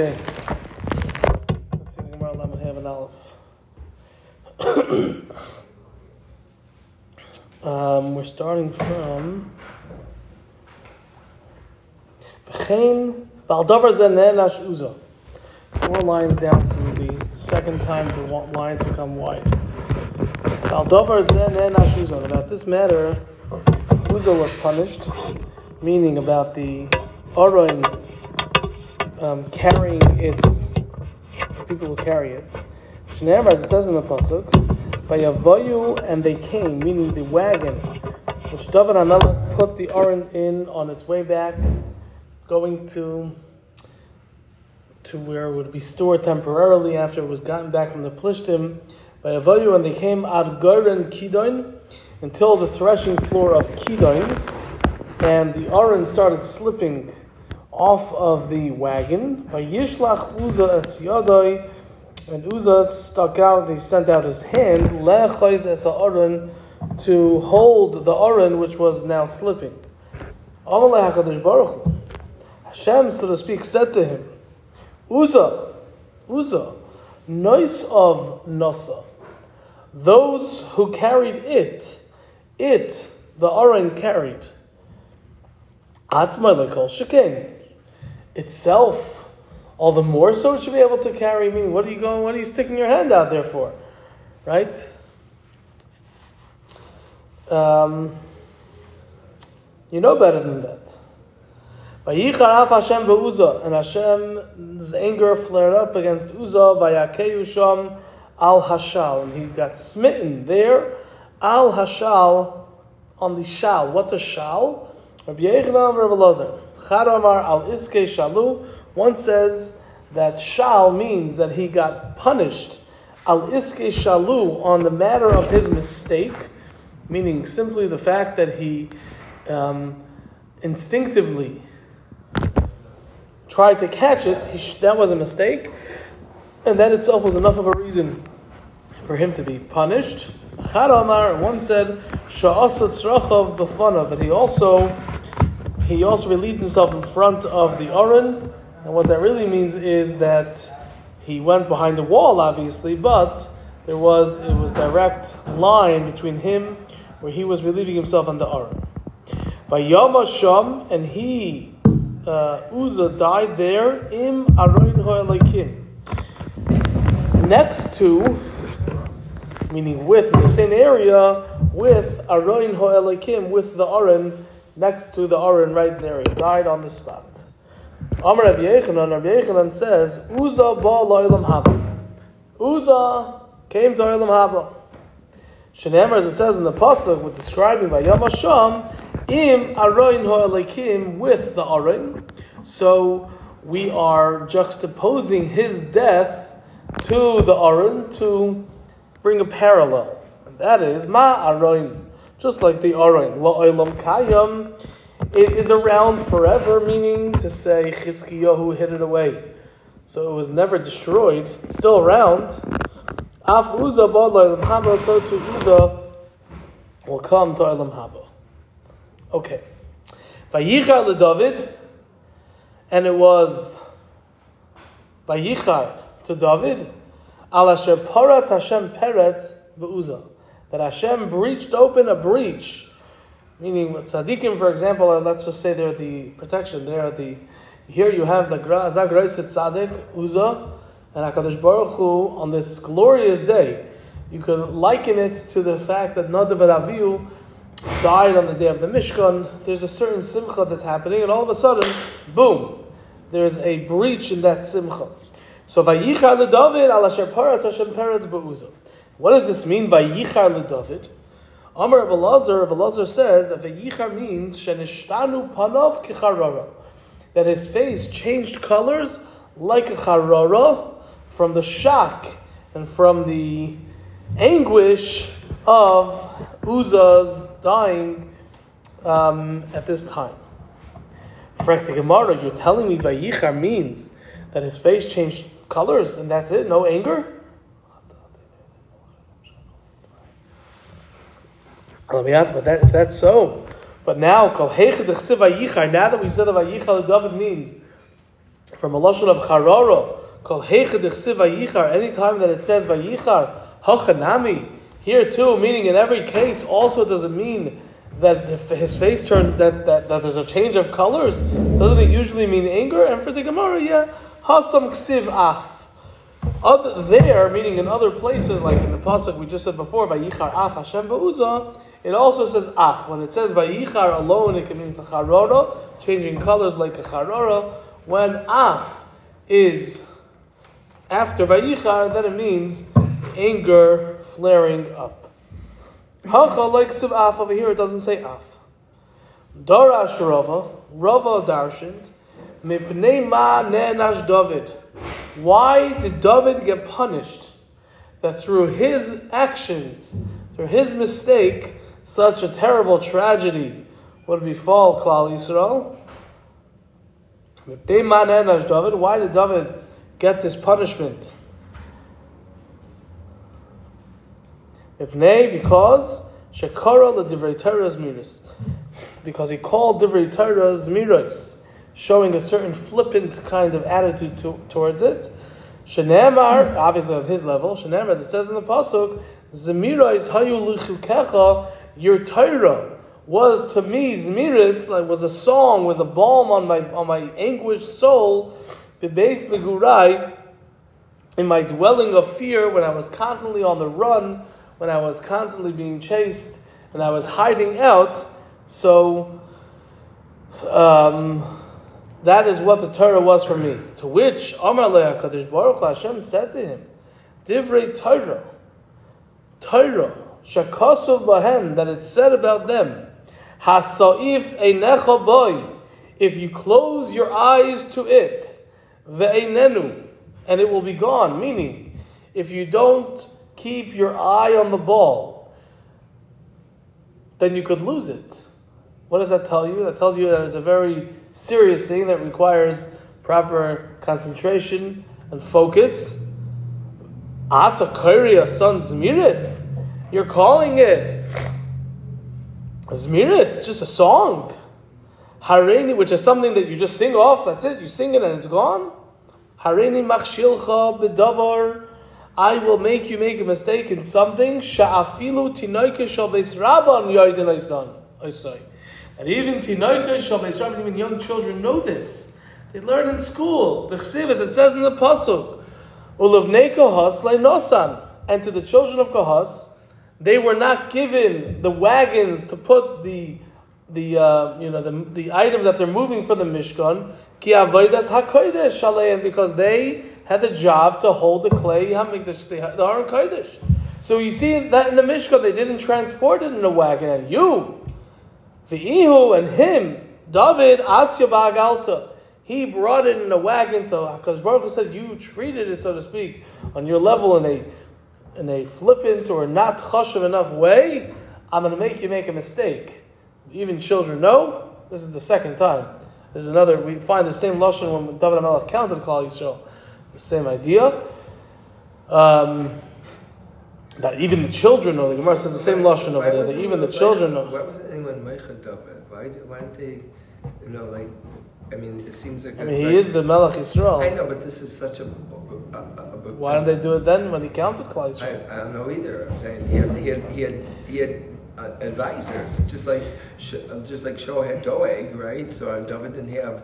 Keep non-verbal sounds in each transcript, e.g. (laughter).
Okay. Let's see the Gemara Lamed have an Aleph. (coughs) um, we're starting from. Four lines down from the second time the lines become wide. About this matter, Uza was punished, meaning about the Aron um, carrying its people who carry it. Shneimar, as it says in the pasuk, by Yavoyu and they came, meaning the wagon, which David Hamelech put the Aron in on its way back, going to to where it would be stored temporarily after it was gotten back from the Plishtim. By Yavoyu and they came ad Goren Kidon until the threshing floor of Kidon, and the Aron started slipping off of the wagon. Uza es and Uza stuck out, he sent out his hand, Lechais es Aaron, to hold the Aron which was now slipping. Amalei Baruch. Hashem, so to speak, said to him, Uza, Uza, noise of Nasa, those who carried it, it, the Aron carried, Atzma lekol itself, all the more so it should be able to carry. Mean, what are you going? What are you sticking your hand out there for, right? Um, you know better than that. And Hashem's anger flared up against sham al hashal, and he got smitten there. Al hashal on the shal. What's a shal? Rabbi Rabbi Lazar. Charamar al iske shalu. One says that shal means that he got punished al iske shalu on the matter of his mistake, meaning simply the fact that he um, instinctively tried to catch it. Sh- that was a mistake, and that itself was enough of a reason for him to be punished. Charamar. One said sha'asa tzrachav b'fana that he also he also relieved himself in front of the Aron, and what that really means is that he went behind the wall, obviously, but there was it was direct line between him where he was relieving himself on the Aron. By Yom Sham, and he uh, Uza died there im Aron Ho'elakim. Next to, meaning with the same area with Aron Ho'elakim, with the Aron next to the Aron right there. He died on the spot. Amar Rabbi Yechanan, Rabbi Yechanan says, Uza ba lo'ilam haba. Uza came to Olam haba. Shenemar, as it says in the pasuk, with describing by Yom Hasham, im aroin ho'elekim with the aron. So we are juxtaposing his death to the aron to bring a parallel. And that is ma aroin just like the Aron, La'olam Kayam, it is around forever, meaning to say Chizkiyahu hid it away. So it was never destroyed, it's still around. Af Uza Bad La'olam Haba, so to Uza will come to Olam Haba. Okay. Vayichar David, and it was Vayichar to David, Al Paratz Hashem Peretz Be'uza that Hashem breached open a breach, meaning tzaddikim, for example, uh, let's just say they're the protection. They're the here you have the Zagreis tzaddik Uza and Hakadosh Baruch Hu on this glorious day. You could liken it to the fact that Nadav and Avihu died on the day of the Mishkan. There's a certain simcha that's happening, and all of a sudden, boom, there's a breach in that simcha. So Vayichar leDavid al Asher Paratz Hashem Peretz Be'uza. What does this mean? Vayichar leDavid. Amar Abelazar, Abelazar says that Vayichar means shenishtanu panav kicharara, that his face changed colors like a charara from the shock and from the anguish of Uzzah's dying um, at this time. Frekta Gemara, you're telling me Vayichar means that his face changed colors and that's it, no anger? But that, if that's so, but now, now that we said that Vayichal David means from a lashon of called heichad vayichar. Anytime that it says vayichar, hachanami. Here too, meaning in every case, also does it mean that his face turned that, that, that there's a change of colors? Doesn't it usually mean anger? And for the Gemara, yeah, hasam ksiv af. Other, there, meaning in other places, like in the pasuk we just said before, vayichar af Hashem ba'uza, it also says af. When it says vayichar alone, it can mean charora, changing colors like a charora. When af is after vayichar, then it means anger flaring up. Hacha like sub af over here, it doesn't say af. Darash Rava, Rava darshaned, mipnei ma ne'nash David. Why did David get punished? That through his actions, through his mistake, such a terrible tragedy would befall Klal Yisrael. David, why did David get this punishment? Because. Because he called divrei Torah miras, showing a certain flippant kind of attitude to, towards it. Shenemar, obviously on his level, Shenemar, as it says in the pasuk, Zemirais hayu l'chukecha, your Torah was to me Zmiris, like was a song, was a balm on my on my anguished soul, bebeis megurai, in my dwelling of fear when I was constantly on the run when I was constantly being chased and I was hiding out. So um, that is what the Torah was for me. To which Amar Kadosh Baruch Hashem said to him, Divrei Torah, Torah, Shakasov Bahem, that it said about them, Hasaif Einecha Boy, if you close your eyes to it, Ve'einenu, and it will be gone. Meaning, if you don't keep your eye on the ball, then you could lose it. What does that tell you? That tells you that it's a very serious thing that requires proper concentration and focus. Ata son Zmiris. You're calling it Zmiris, just a song. Hareini, which is something that you just sing off, that's it, you sing it and it's gone. Hareini machshilcha bedavar I will make you make a mistake in something. Sha'afilu tinoike beis rabban yoidin I say. And even tinoike shal beis rabban, even young children know this. They learn in school. The chsiv, it says in the pasuk, ulavnei kahas nosan. And to the children of kahas, they were not given the wagons to put the the uh, you know the, the items that they're moving for the mishkan ki hakodesh shaleim because they had the job to hold the klei Hamikdash, the Aron Kodesh. So you see that in the Mishkan, they didn't transport it in a wagon. And you, the Ihu and him, David, Asya he brought it in a wagon. So because Baruch said you treated it, so to speak, on your level in a in a flippant or not chashav enough way. I'm going to make you make a mistake. Even children know. This is the second time. There's another. We find the same lashon when David Hamelech counted Klal Yisrael the same idea. Um, that even the children know. The Gemara says the same lashon over there. That even the children know. Why wasn't anyone meichad David? Why, why didn't they? You know, like I mean, it seems like. I mean, he is the Melech Yisrael. I know, but this is such a, a why didn't they do it then when he counted Klal I, I don't know either. I'm saying he had he had he had, he had uh, advisors, just like just like Shohet Doeg, right? So uh, David didn't have.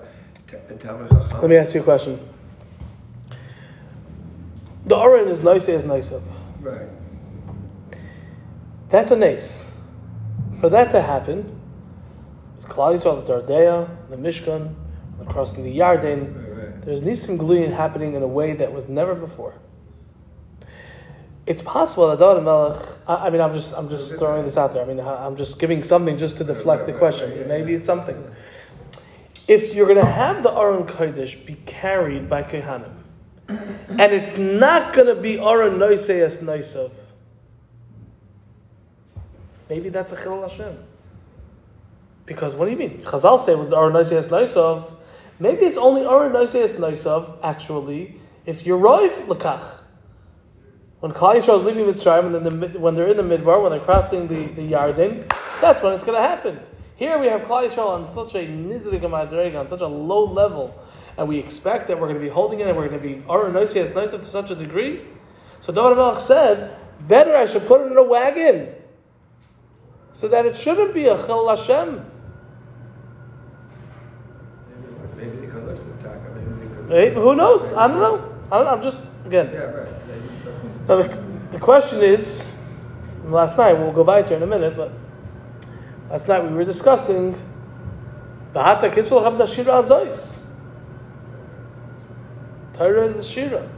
Let me ask you a question. The Aron is nice as nice of. Right. That's a nace. For that to happen, it's Klal Yisrael, the Dardea, the Mishkan, crossing the Yarden. Right. There's Nisim Gluyin happening in a way that was never before. It's possible that David Melech. I, mean, I'm just I'm just throwing this out there. I mean, I'm just giving something just to deflect the question. Maybe it's something. If you're going to have the Aron Kodesh be carried by Kehanim, and it's not going to be Aron Noiseas Noisov. Maybe that's a Chil Hashem. Because what do you mean? Chazal say it was the Aron Noiseas Noisov. Maybe it's only Aron Noiseas Noisov, actually, if you're Roif Lakach. When Klal Yisrael is leaving Mitzrayim, and then the, when they're in the Midbar, when they're crossing the, the Yarden, that's when it's going to happen. Here we have Klal Yisrael on such a nidrig on such a low level and we expect that we're going to be holding it and we're going to be Aron nice to such a degree. So David Melech said, better I should put it in a wagon so that it shouldn't be a Chil Hashem. Maybe, maybe they could lift it, Taka. Maybe they could. Right? Eh, who knows? I don't know. I don't know. I'm just, again. Yeah, right. Maybe so. Now the, the question is, last night, we'll go back to in a minute, but last night we were discussing the Hata Kisvul Chavza Shira Azois. Torah is a Shira.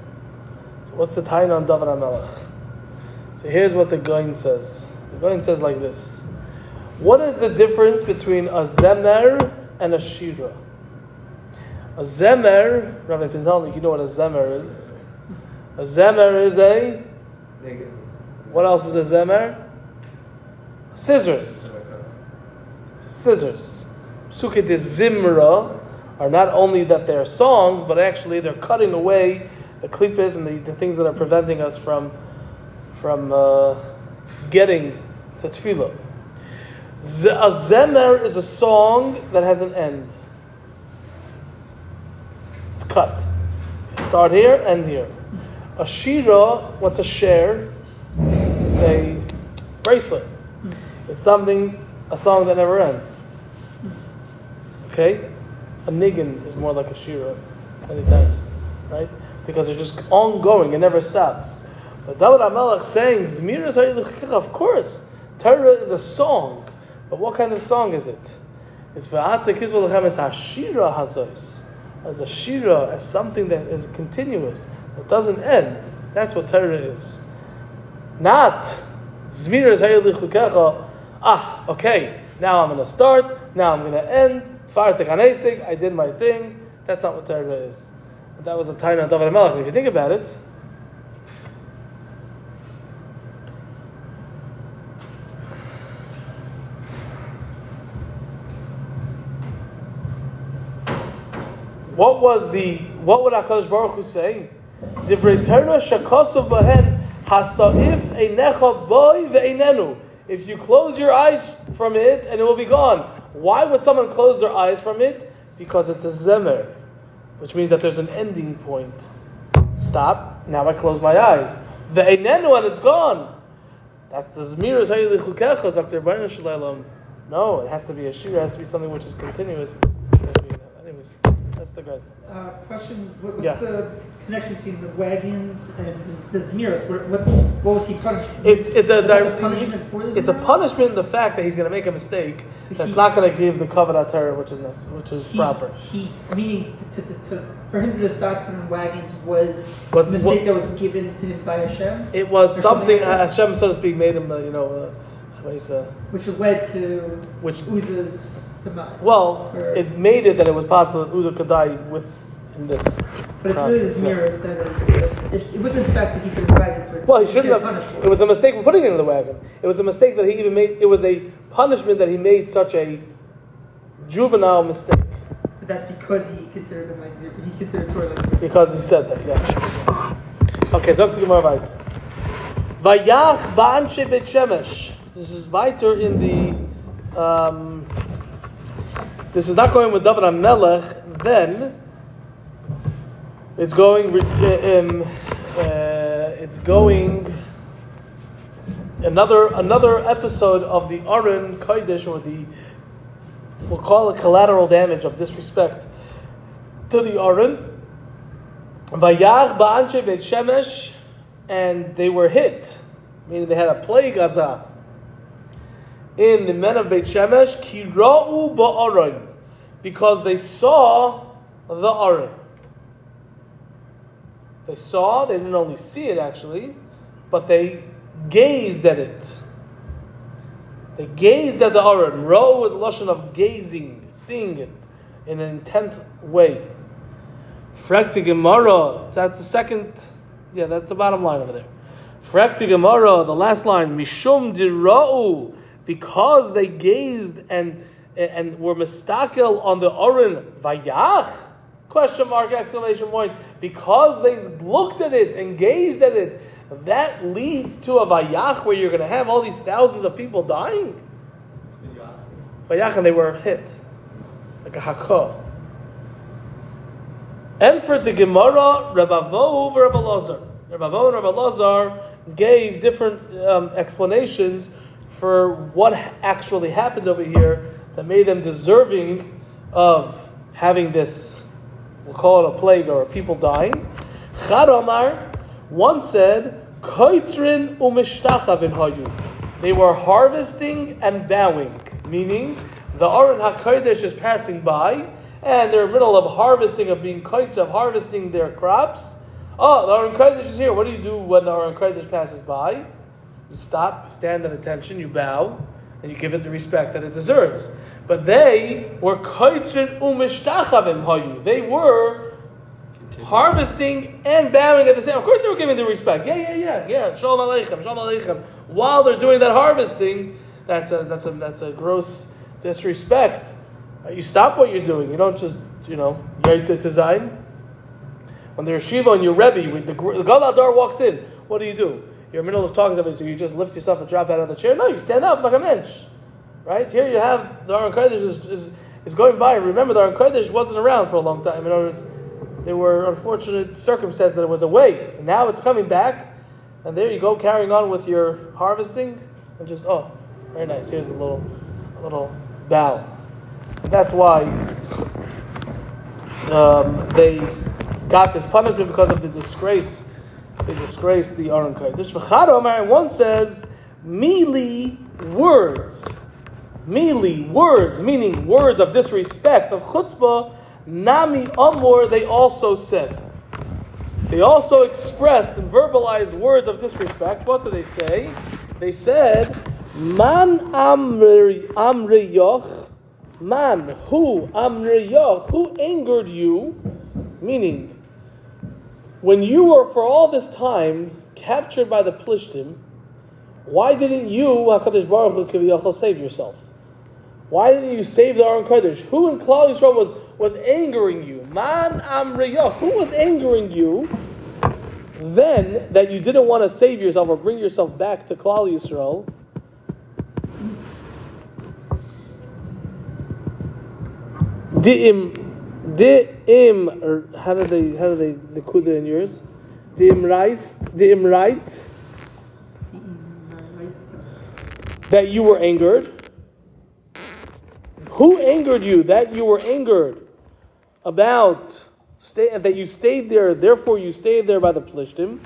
So what's the time on Davar HaMelech? So here's what the Goin says. The Goin says like this. What is the difference between a Zemer and a Shira? A Zemer, Rabbi Quintal, you know what a Zemer is? A Zemer is a what else is a zemer? Scissors. It's scissors. Psuke de zimra are not only that they're songs, but actually they're cutting away the klippas and the, the things that are preventing us from from uh, getting to tefillah. Z- a zemer is a song that has an end. It's cut. Start here, end here. A shira, what's a share? It's a bracelet. It's something, a song that never ends. Okay? A niggin is more like a shira many times, right? Because it's just ongoing, it never stops. But David HaMelech saying, Zmiras of course, Torah is a song. But what kind of song is it? It's V'ata Kizva Lechem as Hashira Hazois. As a shira, as something that is continuous, that doesn't end. That's what Torah is. Not Zmiras HaYilichikecha, ah, okay, now I'm to start, now I'm to end, I did my thing. That's not what Torah is. That was the time of David HaMelech. If you think about it, what was the what would Hakadosh Baruch Hu say? If you close your eyes from it, and it will be gone. Why would someone close their eyes from it? Because it's a zemer, which means that there's an ending point. Stop. Now I close my eyes. Ve'einenu, and it's gone. That's the zmiras hayilichukecha, Dr. Baruch. No, it has to be a shira. It has to be something which is continuous. Anyways, that's the good. Uh, question, what, what's Yeah. the connection between the wagons and the, the Zmiras? What, what, what was he punished? It's it, the, the- punishment for the it's a punishment the fact that he's going to make a mistake So that's he- not going to give the covenant Torah, which is nec- which is He, proper. He, meaning to, to, to, for him to decide to put in wagons was, Was- a mistake that was given to him by Hashem, It was something something like? Hashem, so to speak, made him the you know, uh, uh, which led to which Uzzah's demise. well, Or- it made it that it was possible that Uzzah could die with in this. but it's really the process, yeah. That. It, it wasn't the fact that he in wagons. where Well, he shouldn't have. punished It was a mistake for putting it in the wagon. It was a mistake that he even made. It was a punishment that he made such a juvenile mistake But that's because he considered them like. He considered Torah like because he said that. Yeah. Okay, so to Gemara weiter. Vayach ba'anshe bet shemesh. This is weiter in the. Um, this is not going with David HaMelech. Then it's going. Um, uh, it's going. Another another episode of the Aron Kodesh or the we'll call it collateral damage of disrespect to the Aron. Vayach ba'anshe bet shemesh, and they were hit, meaning they had a plague azah. In the men of Beit Shemesh, kira'u ba'aron, because they saw the Aron. They saw, they didn't only see it actually, but they gazed at it. They gazed at the Aron. Ro is a lotion of gazing, seeing it in an intent way. Frekti Gemara, that's the second, yeah, that's the bottom line over there. Frekti Gemara, the last line, Mishum dira'u, because they gazed and and were mistakel on the Orin Vayach? Question mark, exclamation point. Because they looked at it and gazed at it, that leads to a Vayach where you're going to have all these thousands of people dying. Vayach, and they were hit. Like a Hakah. And for the Gemara, Rabbi Vo over Rabbi Lazar. Rabbi Vo and Rabbi Lazar gave different um, explanations for what actually happened over here that made them deserving of having this, we'll call it a plague or people dying. Chad Omar, one said, Koitzrin umishtachavin hayu. They were harvesting and bowing, meaning the Aron HaKodesh is passing by, and they're in the middle of harvesting, of being kites, of harvesting their crops. Oh, the Aron Kodesh is here. What do you do when the Aron Kodesh passes by? You stop, stand at attention, you bow, and you give it the respect that it deserves. But they were koitzrin umishtachavim hayu. They were harvesting and bowing at the same. Of course, they were giving the respect. Yeah, yeah, yeah, yeah. Shalom aleichem, shalom aleichem. While they're doing that harvesting, that's a that's a that's a gross disrespect. Uh, You stop what you're doing. You don't just you know to zayin. When the yeshiva and your rebbe, the, the Gadol HaDor walks in, what do you do? You're in the middle of talking to somebody, so you just lift yourself and drop out of the chair. No, you stand up like a mensch. Right here, you have the Aron Kodesh is, is, is going by. Remember, the Aron Kodesh wasn't around for a long time. In other words, there were unfortunate circumstances that it was away. Now it's coming back, and there you go, carrying on with your harvesting, and just oh, very nice. Here's a little, a little bow. And that's why um, they got this punishment because of the disgrace. They disgraced the Aron Kodesh. V'chad and one says, mealy words. Mealy words, meaning words of disrespect, of chutzpah, nami amor, they also said. They also expressed and verbalized words of disrespect. What do they say? They said, Man amri amriyoch, man who amriyoch, who angered you, meaning when you were for all this time captured by the Plishtim, why didn't you, HaKadosh Baruch Hu, save yourself? Why didn't you save the Aron Kodesh? Who in Klal Yisrael was, was angering you? Man Amriyah. Who was angering you then that you didn't want to save yourself or bring yourself back to Klal Yisrael? Di'im, di'im, or how do they, how do they, the kuda in yours? Di'im rice, di'im right, that you were angered. Who angered you? That you were angered about stay, that you stayed there. Therefore, you stayed there by the plishtim.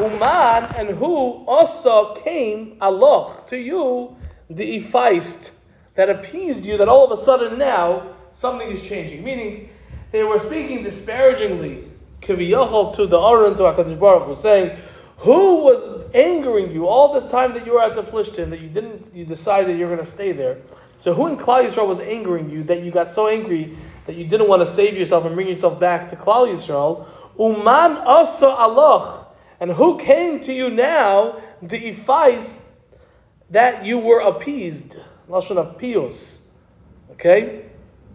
Uman and who also came aloch to you the effaced that appeased you. That all of a sudden now something is changing. Meaning they were speaking disparagingly kiviyachol to the Aron to Hakadosh Baruch Hu, saying. Who was angering you all this time that you were at the Plishtin, that you didn't, you decided you're going to stay there? So who in Klal Yisrael was angering you that you got so angry that you didn't want to save yourself and bring yourself back to Klal Yisrael? Uman asa aloch. And who came to you now, to ifais, that you were appeased? Lashon of pios. Okay?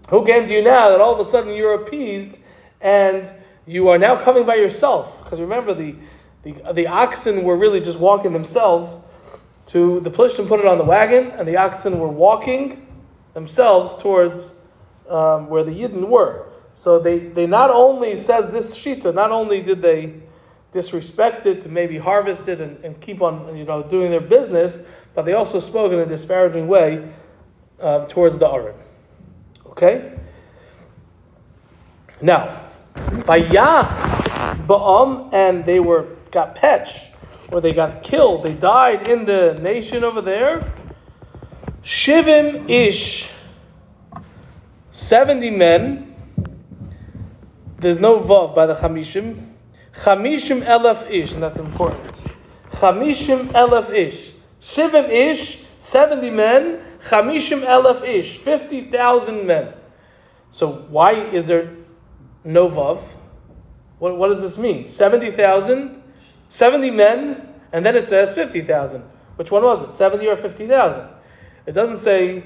Who came to you now that all of a sudden you're appeased and you are now coming by yourself? Because remember, the, the, the oxen were really just walking themselves to the Plishtim put it on the wagon, and the oxen were walking themselves towards um, where the Yidden were. So they, they not only, says this Shita, not only did they disrespect it, maybe harvest it and, and keep on you know, doing their business, but they also spoke in a disparaging way uh, towards the Aron. Okay? Now, by Yah, Ba'am, and they were got petch, or they got killed, they died in the nation over there. Shivim ish, 70 men. There's no vav by the Chamishim. Chamishim elef ish, and that's important. Chamishim elef ish. Shivim ish, 70 men. Chamishim elef ish, 50,000 men. So why is there no vav? What, what does this mean? 70,000, 70 men, and then it says 50,000. Which one was it, 70 or 50,000? It doesn't say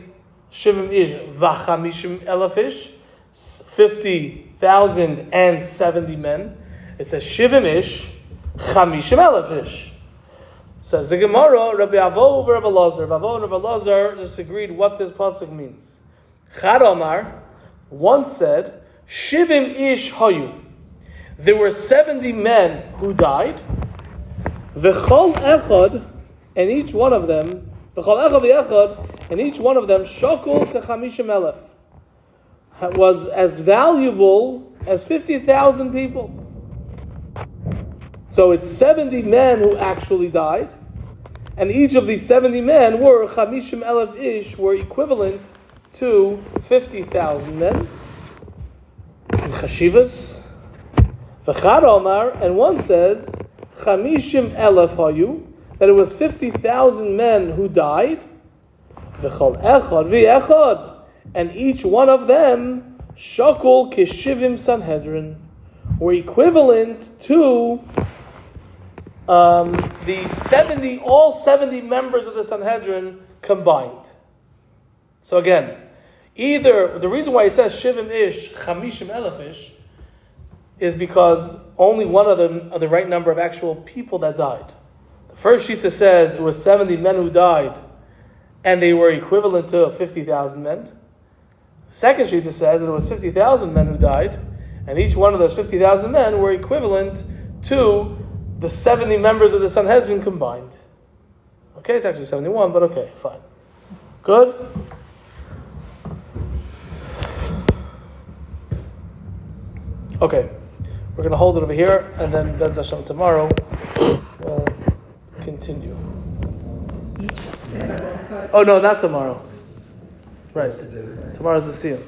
Shivim ish Vachamishim elef ish, 50,000 and 70 men. It says Shivim ish, chamishim elef ish. Says the Gemara, Rabbi Avo Rabbi Lazar. Rabbi Avo and Rabbi Lazar disagreed what this pasuk means. Chad once said, Shivim ish hayu. there were 70 men who died. V'chol echad, and each one of them, v'chol echad v'echad, and each one of them, shokol kechamishim elef, was as valuable as 50,000 people. So it's 70 men who actually died, and each of these 70 men were chamishim elef ish, were equivalent to 50,000 men. Chashivas. V'chad Omar, and one says, Chamishim elef hayu, that it was 50,000 men who died. V'chol echad v'echad, and each one of them, shakol kishivim Sanhedrin, were equivalent to um, the 70, all 70 members of the Sanhedrin combined. So again, either, the reason why it says Shivim Ish, Chamishim Elef Ish, is because only one of the, of the right number of actual people that died. The first Shita says it was 70 men who died, and they were equivalent to 50,000 men. The second Shita says that it was 50,000 men who died, and each one of those 50,000 men were equivalent to the 70 members of the Sanhedrin combined. Okay, it's actually 71, but okay, fine. Good? Okay, we're going to hold it over here, and then Bez Hashem tomorrow we'll continue. Oh no, not tomorrow. Right, tomorrow's the Siyam.